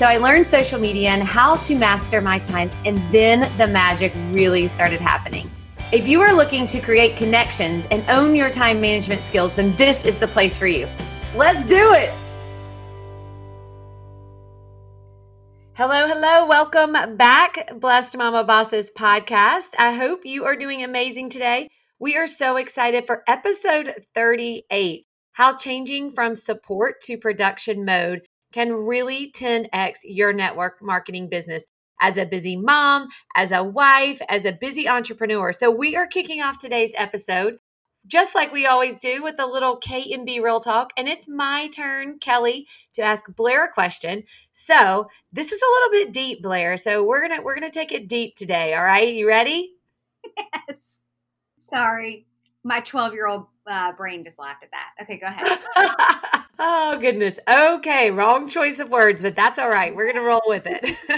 so I learned social media and how to master my time, and then the magic really started happening. If you are looking to create connections and own your time management skills, then this is the place for you. Let's do it. Hello, hello. Welcome back, Blessed Mama Bosses podcast. I hope you are doing amazing today. We are so excited for episode 38 how changing from support to production mode can really 10x your network marketing business as a busy mom, as a wife, as a busy entrepreneur. So we are kicking off today's episode just like we always do with a little K and B real talk. And it's my turn, Kelly, to ask Blair a question. So this is a little bit deep, Blair. So we're gonna we're gonna take it deep today. All right, you ready? Yes. Sorry, my twelve year old uh, brain just laughed at that. Okay, go ahead. oh, goodness. Okay, wrong choice of words, but that's all right. We're going to roll with it.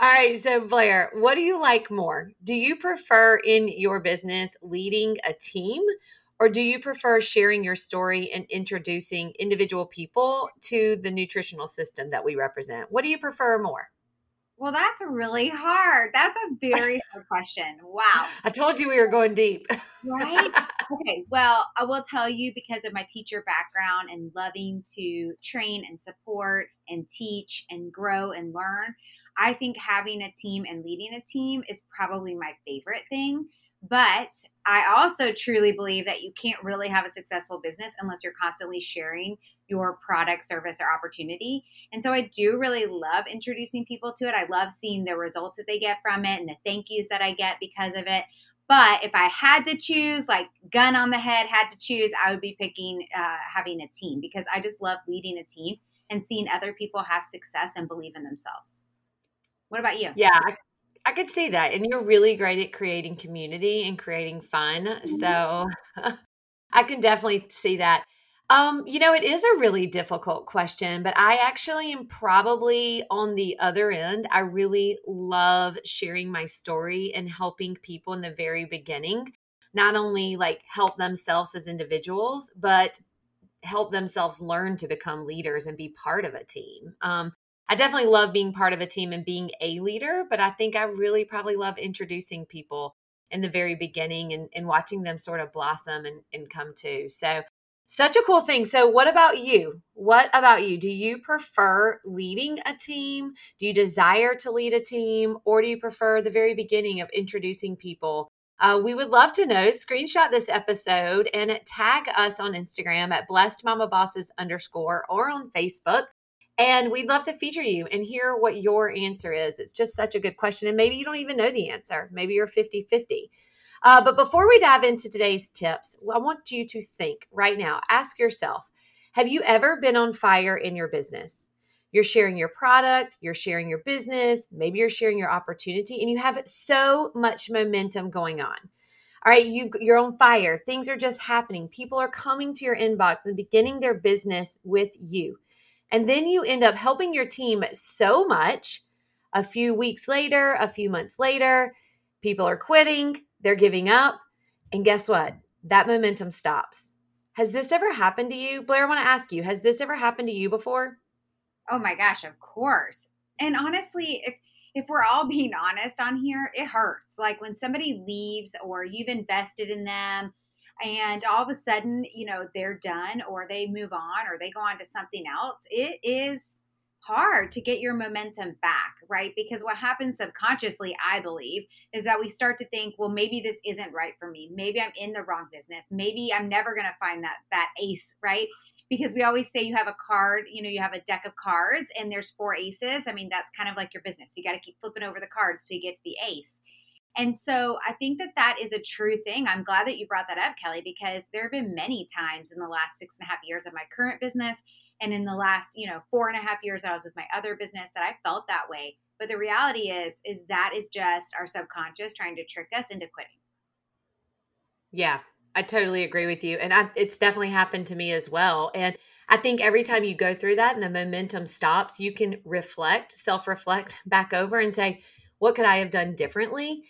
all right, so Blair, what do you like more? Do you prefer in your business leading a team? Or do you prefer sharing your story and introducing individual people to the nutritional system that we represent? What do you prefer more? Well, that's really hard. That's a very hard question. Wow. I told you we were going deep. right? Okay. Well, I will tell you because of my teacher background and loving to train and support and teach and grow and learn, I think having a team and leading a team is probably my favorite thing. But I also truly believe that you can't really have a successful business unless you're constantly sharing your product, service, or opportunity. And so I do really love introducing people to it. I love seeing the results that they get from it and the thank yous that I get because of it. But if I had to choose, like gun on the head, had to choose, I would be picking uh, having a team because I just love leading a team and seeing other people have success and believe in themselves. What about you? Yeah, I, I could see that. And you're really great at creating community and creating fun. Mm-hmm. So I can definitely see that. Um, you know, it is a really difficult question, but I actually am probably on the other end. I really love sharing my story and helping people in the very beginning, not only like help themselves as individuals, but help themselves learn to become leaders and be part of a team. Um, I definitely love being part of a team and being a leader, but I think I really probably love introducing people in the very beginning and, and watching them sort of blossom and, and come to. So such a cool thing. So, what about you? What about you? Do you prefer leading a team? Do you desire to lead a team? Or do you prefer the very beginning of introducing people? Uh, we would love to know. Screenshot this episode and tag us on Instagram at blessed mama bosses underscore or on Facebook. And we'd love to feature you and hear what your answer is. It's just such a good question. And maybe you don't even know the answer. Maybe you're 50 50. Uh, but before we dive into today's tips, I want you to think right now, ask yourself Have you ever been on fire in your business? You're sharing your product, you're sharing your business, maybe you're sharing your opportunity, and you have so much momentum going on. All right, you you're on fire. Things are just happening. People are coming to your inbox and beginning their business with you. And then you end up helping your team so much. A few weeks later, a few months later, people are quitting, they're giving up. And guess what? That momentum stops. Has this ever happened to you? Blair, I want to ask you, has this ever happened to you before? Oh my gosh, of course. And honestly, if if we're all being honest on here, it hurts. Like when somebody leaves or you've invested in them and all of a sudden, you know, they're done or they move on or they go on to something else, it is hard to get your momentum back, right? Because what happens subconsciously, I believe, is that we start to think, well, maybe this isn't right for me. Maybe I'm in the wrong business. Maybe I'm never going to find that that ace, right? Because we always say you have a card, you know, you have a deck of cards and there's four aces. I mean, that's kind of like your business. You got to keep flipping over the cards till you get to the ace. And so I think that that is a true thing. I'm glad that you brought that up, Kelly, because there have been many times in the last six and a half years of my current business and in the last, you know, four and a half years I was with my other business that I felt that way. But the reality is, is that is just our subconscious trying to trick us into quitting. Yeah, I totally agree with you. And I, it's definitely happened to me as well. And I think every time you go through that and the momentum stops, you can reflect, self reflect back over and say, what could I have done differently?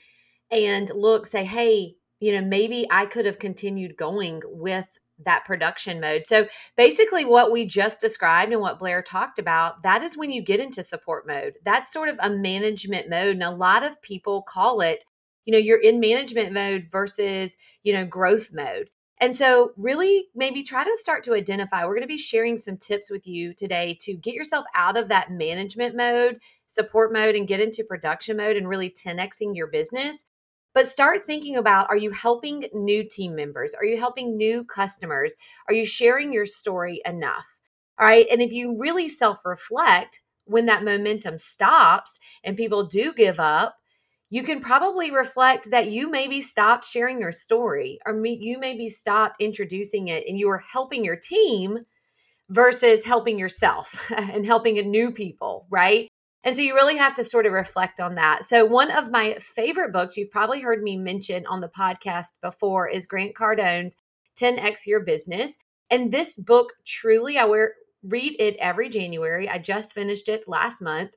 And look, say, hey, you know, maybe I could have continued going with that production mode. So basically, what we just described and what Blair talked about, that is when you get into support mode. That's sort of a management mode. And a lot of people call it, you know, you're in management mode versus, you know, growth mode. And so, really, maybe try to start to identify. We're going to be sharing some tips with you today to get yourself out of that management mode, support mode, and get into production mode and really 10xing your business. But start thinking about are you helping new team members? Are you helping new customers? Are you sharing your story enough? All right. And if you really self reflect when that momentum stops and people do give up, you can probably reflect that you maybe stopped sharing your story or you maybe stopped introducing it and you are helping your team versus helping yourself and helping new people, right? And so you really have to sort of reflect on that. So, one of my favorite books, you've probably heard me mention on the podcast before, is Grant Cardone's 10X Your Business. And this book truly, I wear, read it every January. I just finished it last month.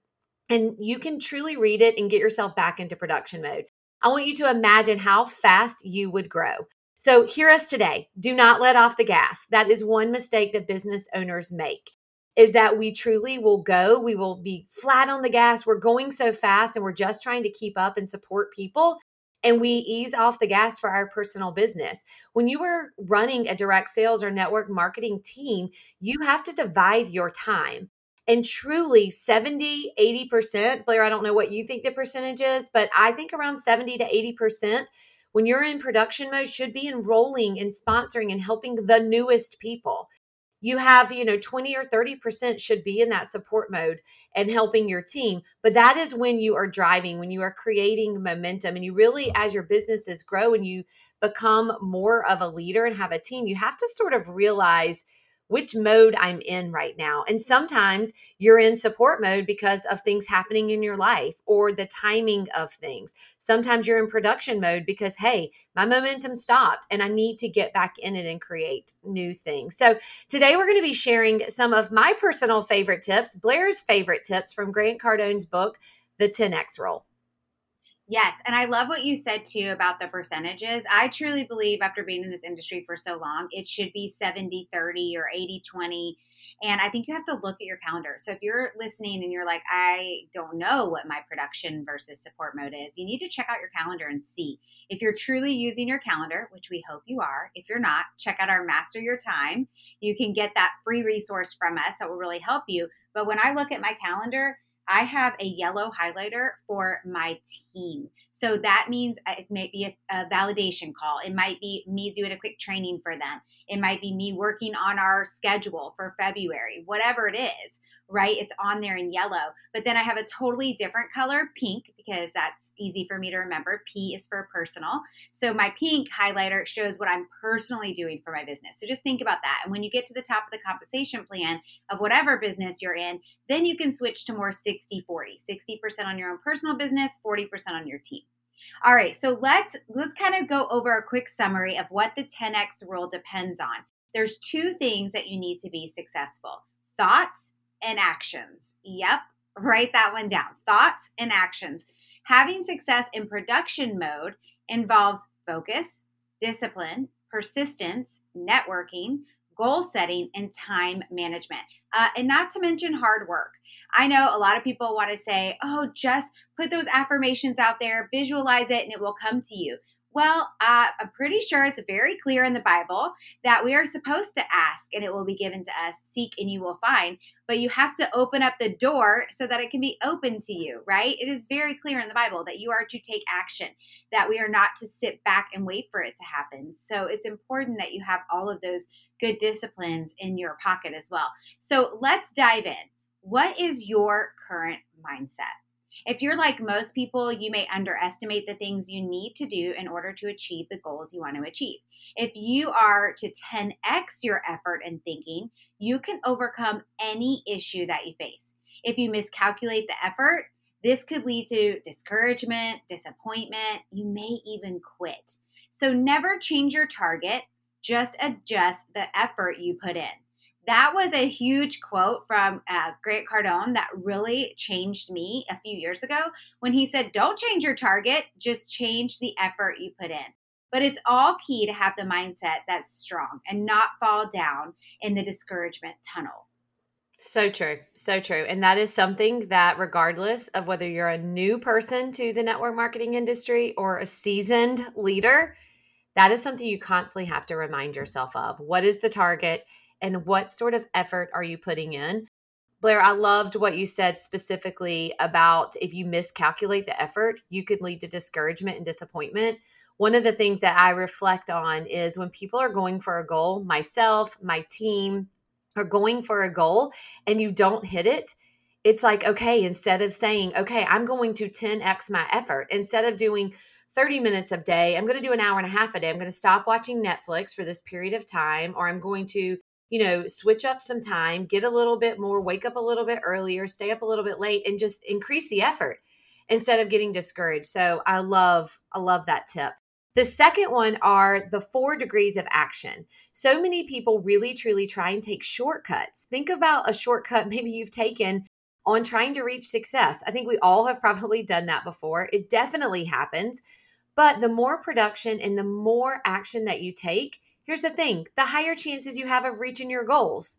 And you can truly read it and get yourself back into production mode. I want you to imagine how fast you would grow. So, hear us today. Do not let off the gas. That is one mistake that business owners make is that we truly will go, we will be flat on the gas. We're going so fast and we're just trying to keep up and support people. And we ease off the gas for our personal business. When you are running a direct sales or network marketing team, you have to divide your time. And truly, 70, 80%, Blair, I don't know what you think the percentage is, but I think around 70 to 80% when you're in production mode should be enrolling and sponsoring and helping the newest people you have you know 20 or 30% should be in that support mode and helping your team but that is when you are driving when you are creating momentum and you really as your businesses grow and you become more of a leader and have a team you have to sort of realize which mode I'm in right now. And sometimes you're in support mode because of things happening in your life or the timing of things. Sometimes you're in production mode because, hey, my momentum stopped and I need to get back in it and create new things. So today we're going to be sharing some of my personal favorite tips, Blair's favorite tips from Grant Cardone's book, The 10X Rule. Yes. And I love what you said too about the percentages. I truly believe after being in this industry for so long, it should be 70 30 or 80 20. And I think you have to look at your calendar. So if you're listening and you're like, I don't know what my production versus support mode is, you need to check out your calendar and see. If you're truly using your calendar, which we hope you are, if you're not, check out our Master Your Time. You can get that free resource from us that will really help you. But when I look at my calendar, I have a yellow highlighter for my team. So that means uh, it might be a, a, validation call. It might be me doing a quick training for them. It might be me working on our schedule for February, whatever it is, right? It's on there in yellow. But then I have a totally different color, pink, because that's easy for me to remember. P is for personal. So my pink highlighter shows what I'm personally doing for my business. So just think about that. And when you get to the top of the compensation plan of whatever business you're in, then you can switch to more 60 40, 60% on your own personal business, 40% on your team. All right, so let's let's kind of go over a quick summary of what the 10x rule depends on. There's two things that you need to be successful. Thoughts and actions. Yep, write that one down. Thoughts and actions. Having success in production mode involves focus, discipline, persistence, networking, goal setting, and time management. Uh, and not to mention hard work. I know a lot of people want to say, oh, just put those affirmations out there, visualize it, and it will come to you. Well, uh, I'm pretty sure it's very clear in the Bible that we are supposed to ask and it will be given to us, seek and you will find. But you have to open up the door so that it can be open to you, right? It is very clear in the Bible that you are to take action, that we are not to sit back and wait for it to happen. So it's important that you have all of those good disciplines in your pocket as well. So let's dive in. What is your current mindset? If you're like most people, you may underestimate the things you need to do in order to achieve the goals you want to achieve. If you are to 10x your effort and thinking, you can overcome any issue that you face. If you miscalculate the effort, this could lead to discouragement, disappointment, you may even quit. So never change your target, just adjust the effort you put in that was a huge quote from uh, Grant Cardone that really changed me a few years ago when he said, Don't change your target, just change the effort you put in. But it's all key to have the mindset that's strong and not fall down in the discouragement tunnel. So true. So true. And that is something that, regardless of whether you're a new person to the network marketing industry or a seasoned leader, that is something you constantly have to remind yourself of. What is the target? And what sort of effort are you putting in? Blair, I loved what you said specifically about if you miscalculate the effort, you could lead to discouragement and disappointment. One of the things that I reflect on is when people are going for a goal, myself, my team are going for a goal and you don't hit it, it's like, okay, instead of saying, okay, I'm going to 10x my effort, instead of doing 30 minutes a day, I'm going to do an hour and a half a day. I'm going to stop watching Netflix for this period of time, or I'm going to you know, switch up some time, get a little bit more, wake up a little bit earlier, stay up a little bit late, and just increase the effort instead of getting discouraged. So I love, I love that tip. The second one are the four degrees of action. So many people really truly try and take shortcuts. Think about a shortcut maybe you've taken on trying to reach success. I think we all have probably done that before. It definitely happens. But the more production and the more action that you take, Here's the thing the higher chances you have of reaching your goals.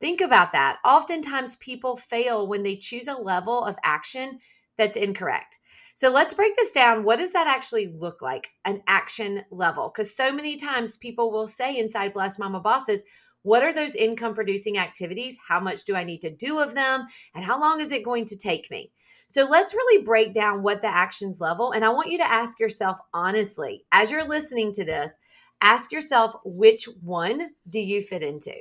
Think about that. Oftentimes, people fail when they choose a level of action that's incorrect. So let's break this down. What does that actually look like? An action level? Because so many times people will say inside Blessed Mama Bosses, what are those income producing activities? How much do I need to do of them? And how long is it going to take me? So let's really break down what the actions level. And I want you to ask yourself honestly, as you're listening to this, ask yourself which one do you fit into?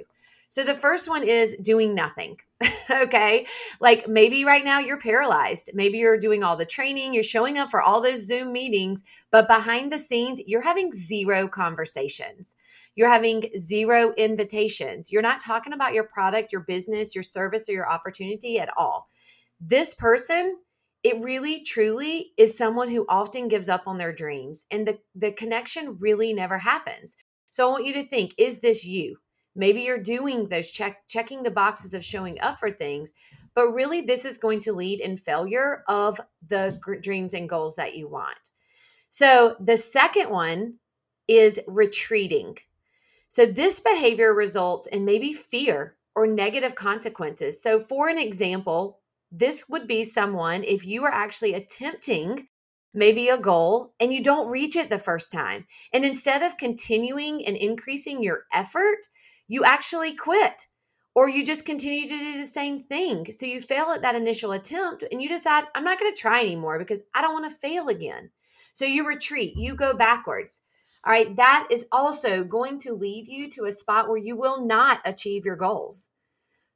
So the first one is doing nothing. okay. Like maybe right now you're paralyzed. Maybe you're doing all the training, you're showing up for all those Zoom meetings, but behind the scenes, you're having zero conversations. You're having zero invitations. You're not talking about your product, your business, your service, or your opportunity at all. This person it really truly is someone who often gives up on their dreams and the, the connection really never happens. So I want you to think, is this you? Maybe you're doing those check checking the boxes of showing up for things, but really this is going to lead in failure of the dreams and goals that you want. So the second one is retreating. So this behavior results in maybe fear or negative consequences. So for an example, this would be someone if you are actually attempting maybe a goal and you don't reach it the first time. And instead of continuing and increasing your effort, you actually quit or you just continue to do the same thing. So you fail at that initial attempt and you decide, I'm not going to try anymore because I don't want to fail again. So you retreat, you go backwards. All right, that is also going to lead you to a spot where you will not achieve your goals.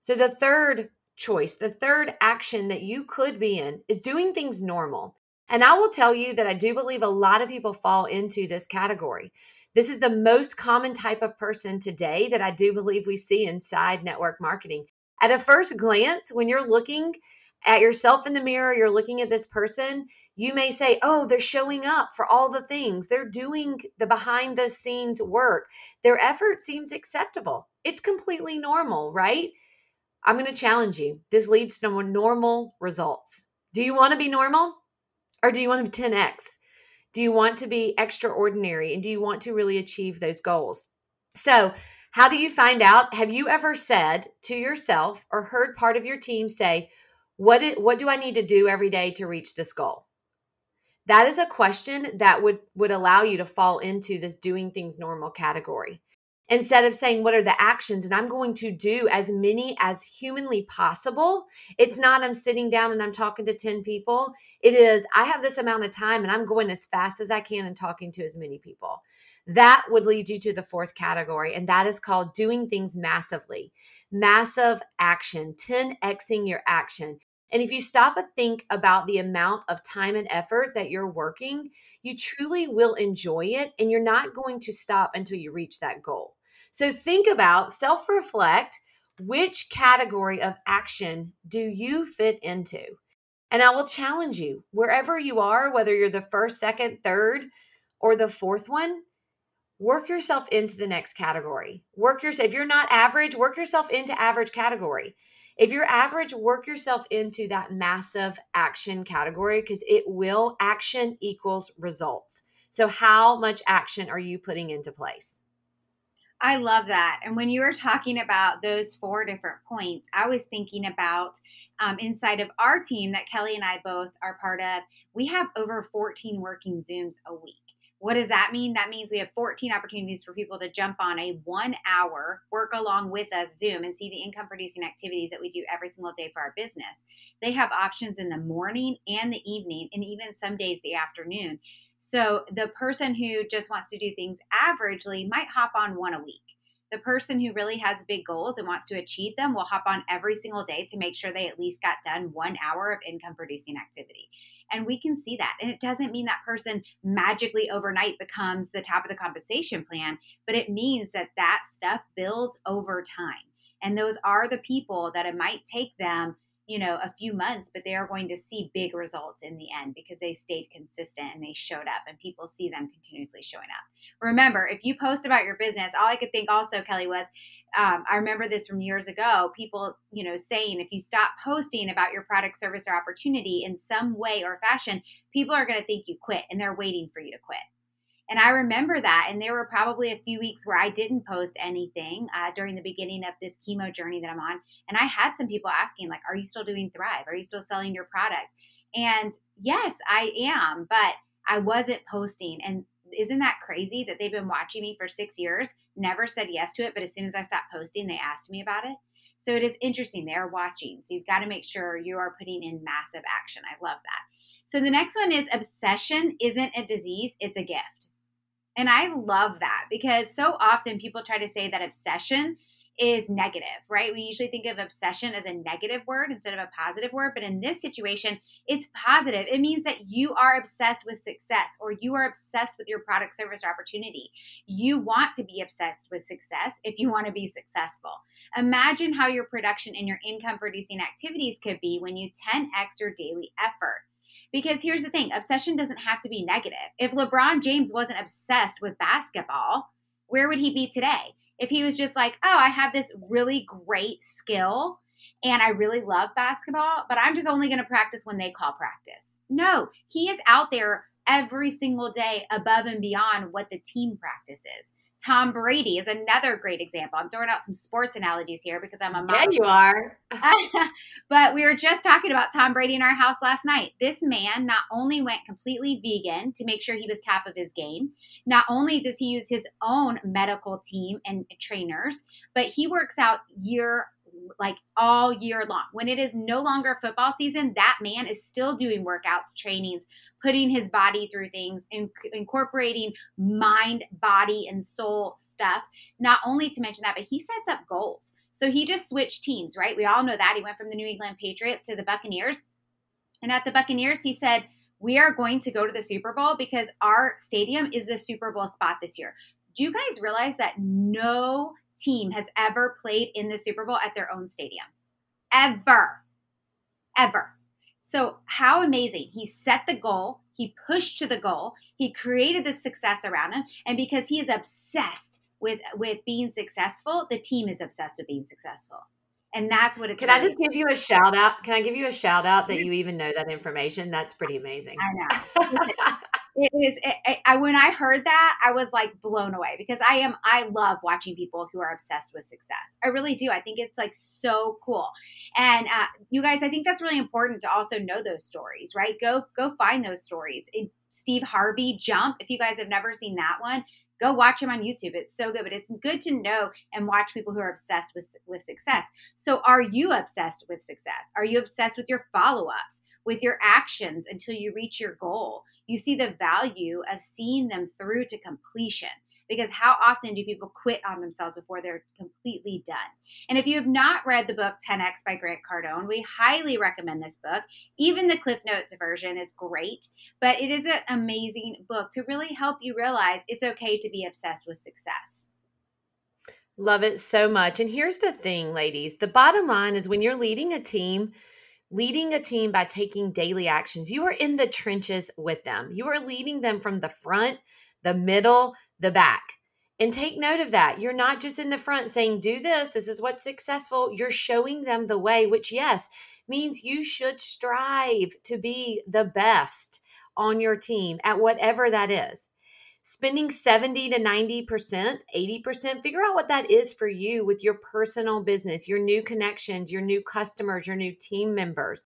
So the third choice, the third action that you could be in is doing things normal. And I will tell you that I do believe a lot of people fall into this category. This is the most common type of person today that I do believe we see inside network marketing. At a first glance, when you're looking at yourself in the mirror, you're looking at this person, you may say, Oh, they're showing up for all the things. They're doing the behind the scenes work. Their effort seems acceptable. It's completely normal, right? I'm going to challenge you. This leads to normal results. Do you want to be normal or do you want to be 10x? Do you want to be extraordinary and do you want to really achieve those goals? So, how do you find out? Have you ever said to yourself or heard part of your team say, what, it, what do I need to do every day to reach this goal? that is a question that would would allow you to fall into this doing things normal category instead of saying what are the actions? And i'm going to do as many as humanly possible. It's not i'm sitting down and i'm talking to 10 people. It is i have this amount of time and i'm going as fast as i can and talking to as many people. That would lead you to the fourth category and that is called doing things massively. Massive action 10xing your action and if you stop and think about the amount of time and effort that you're working, you truly will enjoy it and you're not going to stop until you reach that goal. So think about, self reflect, which category of action do you fit into? And I will challenge you wherever you are, whether you're the first, second, third, or the fourth one, work yourself into the next category. Work yourself, if you're not average, work yourself into average category. If you're average, work yourself into that massive action category because it will action equals results. So, how much action are you putting into place? I love that. And when you were talking about those four different points, I was thinking about um, inside of our team that Kelly and I both are part of, we have over 14 working Zooms a week. What does that mean? That means we have 14 opportunities for people to jump on a one hour work along with us Zoom and see the income producing activities that we do every single day for our business. They have options in the morning and the evening, and even some days the afternoon. So the person who just wants to do things averagely might hop on one a week. The person who really has big goals and wants to achieve them will hop on every single day to make sure they at least got done one hour of income producing activity. And we can see that. And it doesn't mean that person magically overnight becomes the top of the compensation plan, but it means that that stuff builds over time. And those are the people that it might take them you know a few months but they are going to see big results in the end because they stayed consistent and they showed up and people see them continuously showing up. Remember if you post about your business all i could think also kelly was um, i remember this from years ago people you know saying if you stop posting about your product service or opportunity in some way or fashion people are going to think you quit and they're waiting for you to quit and I remember that. And there were probably a few weeks where I didn't post anything uh, during the beginning of this chemo journey that I'm on. And I had some people asking, like, are you still doing Thrive? Are you still selling your product? And yes, I am, but I wasn't posting. And isn't that crazy that they've been watching me for six years, never said yes to it, but as soon as I stopped posting, they asked me about it. So it is interesting. They are watching. So you've got to make sure you are putting in massive action. I love that. So the next one is obsession isn't a disease, it's a gift. And I love that because so often people try to say that obsession is negative, right? We usually think of obsession as a negative word instead of a positive word, but in this situation, it's positive. It means that you are obsessed with success or you are obsessed with your product, service, or opportunity. You want to be obsessed with success if you want to be successful. Imagine how your production and your income producing activities could be when you 10x your daily effort. Because here's the thing obsession doesn't have to be negative. If LeBron James wasn't obsessed with basketball, where would he be today? If he was just like, oh, I have this really great skill and I really love basketball, but I'm just only going to practice when they call practice. No, he is out there every single day above and beyond what the team practices. Tom Brady is another great example. I'm throwing out some sports analogies here because I'm a mom. Yeah, you are. but we were just talking about Tom Brady in our house last night. This man not only went completely vegan to make sure he was top of his game, not only does he use his own medical team and trainers, but he works out year like all year long. When it is no longer football season, that man is still doing workouts, trainings, putting his body through things, in, incorporating mind, body, and soul stuff. Not only to mention that, but he sets up goals. So he just switched teams, right? We all know that. He went from the New England Patriots to the Buccaneers. And at the Buccaneers, he said, We are going to go to the Super Bowl because our stadium is the Super Bowl spot this year. Do you guys realize that no team has ever played in the Super Bowl at their own stadium. Ever. Ever. So, how amazing. He set the goal, he pushed to the goal, he created the success around him, and because he is obsessed with with being successful, the team is obsessed with being successful. And that's what it's Can really I just give you a shout out? Can I give you a shout out that mm-hmm. you even know that information? That's pretty amazing. I know. it is. It, I, when I heard that, I was like blown away because I am. I love watching people who are obsessed with success. I really do. I think it's like so cool. And uh, you guys, I think that's really important to also know those stories, right? Go go find those stories. It, Steve Harvey Jump. If you guys have never seen that one, go watch him on YouTube. It's so good, but it's good to know and watch people who are obsessed with with success. So, are you obsessed with success? Are you obsessed with your follow-ups, with your actions until you reach your goal? You see the value of seeing them through to completion because how often do people quit on themselves before they're completely done? And if you have not read the book 10x by Grant Cardone, we highly recommend this book. Even the Cliff Notes version is great, but it is an amazing book to really help you realize it's okay to be obsessed with success. Love it so much. And here's the thing, ladies the bottom line is when you're leading a team, leading a team by taking daily actions, you are in the trenches with them. You are leading them from the front the middle, the back. And take note of that. You're not just in the front saying, do this, this is what's successful. You're showing them the way, which, yes, means you should strive to be the best on your team at whatever that is. Spending 70 to 90%, 80%, figure out what that is for you with your personal business, your new connections, your new customers, your new team members,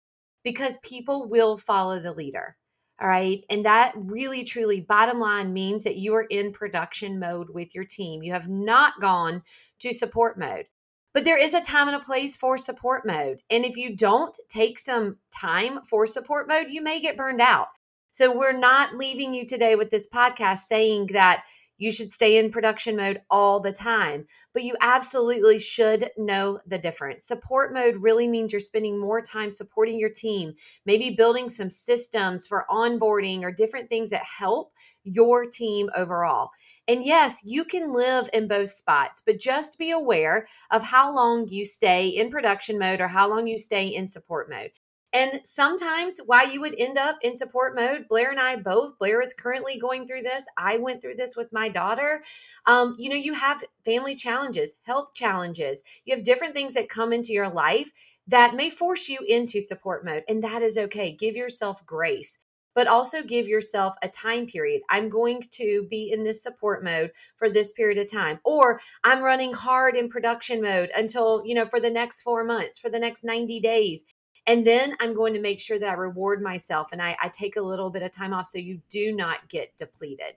because people will follow the leader. All right. And that really, truly, bottom line means that you are in production mode with your team. You have not gone to support mode. But there is a time and a place for support mode. And if you don't take some time for support mode, you may get burned out. So we're not leaving you today with this podcast saying that you should stay in production mode all the time, but you absolutely should know the difference. Support mode really means you're spending more time supporting your team, maybe building some systems for onboarding or different things that help your team overall. And yes, you can live in both spots, but just be aware of how long you stay in production mode or how long you stay in support mode. And sometimes why you would end up in support mode, Blair and I both, Blair is currently going through this. I went through this with my daughter. Um, you know, you have family challenges, health challenges, you have different things that come into your life that may force you into support mode. And that is okay. Give yourself grace but also give yourself a time period. I'm going to be in this support mode for this period of time, or I'm running hard in production mode until, you know, for the next four months, for the next 90 days. And then I'm going to make sure that I reward myself and I, I take a little bit of time off so you do not get depleted.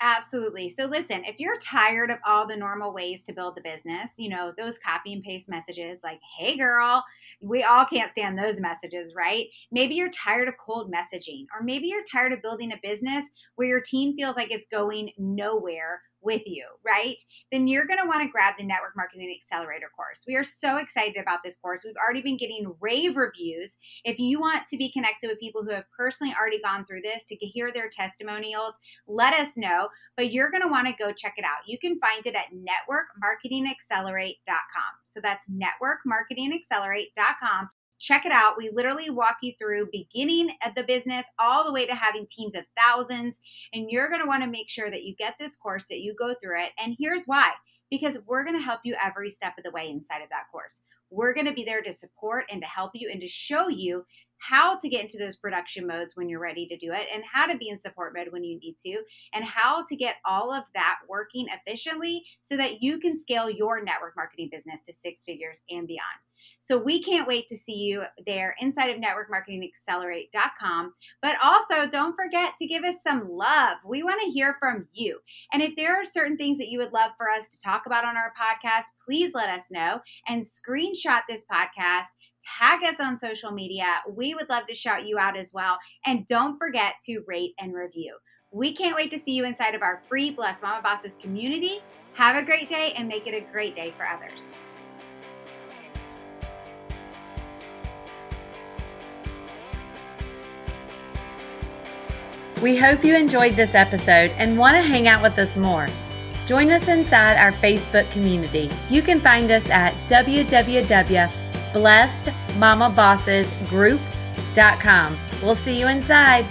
Absolutely. So listen, if you're tired of all the normal ways to build the business, you know, those copy and paste messages like, hey girl, we all can't stand those messages, right? Maybe you're tired of cold messaging, or maybe you're tired of building a business where your team feels like it's going nowhere with you, right? Then you're going to want to grab the Network Marketing Accelerator course. We are so excited about this course. We've already been getting rave reviews. If you want to be connected with people who have personally already gone through this to hear their testimonials, let us know. But you're going to want to go check it out. You can find it at networkmarketingaccelerate.com. So that's networkmarketingaccelerate.com. Check it out. We literally walk you through beginning of the business all the way to having teams of thousands. And you're going to want to make sure that you get this course, that you go through it. And here's why because we're going to help you every step of the way inside of that course. We're going to be there to support and to help you and to show you how to get into those production modes when you're ready to do it, and how to be in support mode when you need to, and how to get all of that working efficiently so that you can scale your network marketing business to six figures and beyond. So we can't wait to see you there inside of networkmarketingaccelerate.com. But also, don't forget to give us some love. We want to hear from you. And if there are certain things that you would love for us to talk about on our podcast, please let us know and screenshot this podcast tag us on social media. We would love to shout you out as well. And don't forget to rate and review. We can't wait to see you inside of our free Blessed Mama Bosses community. Have a great day and make it a great day for others. We hope you enjoyed this episode and want to hang out with us more. Join us inside our Facebook community. You can find us at www.blessedmamabossesgroup.com. We'll see you inside.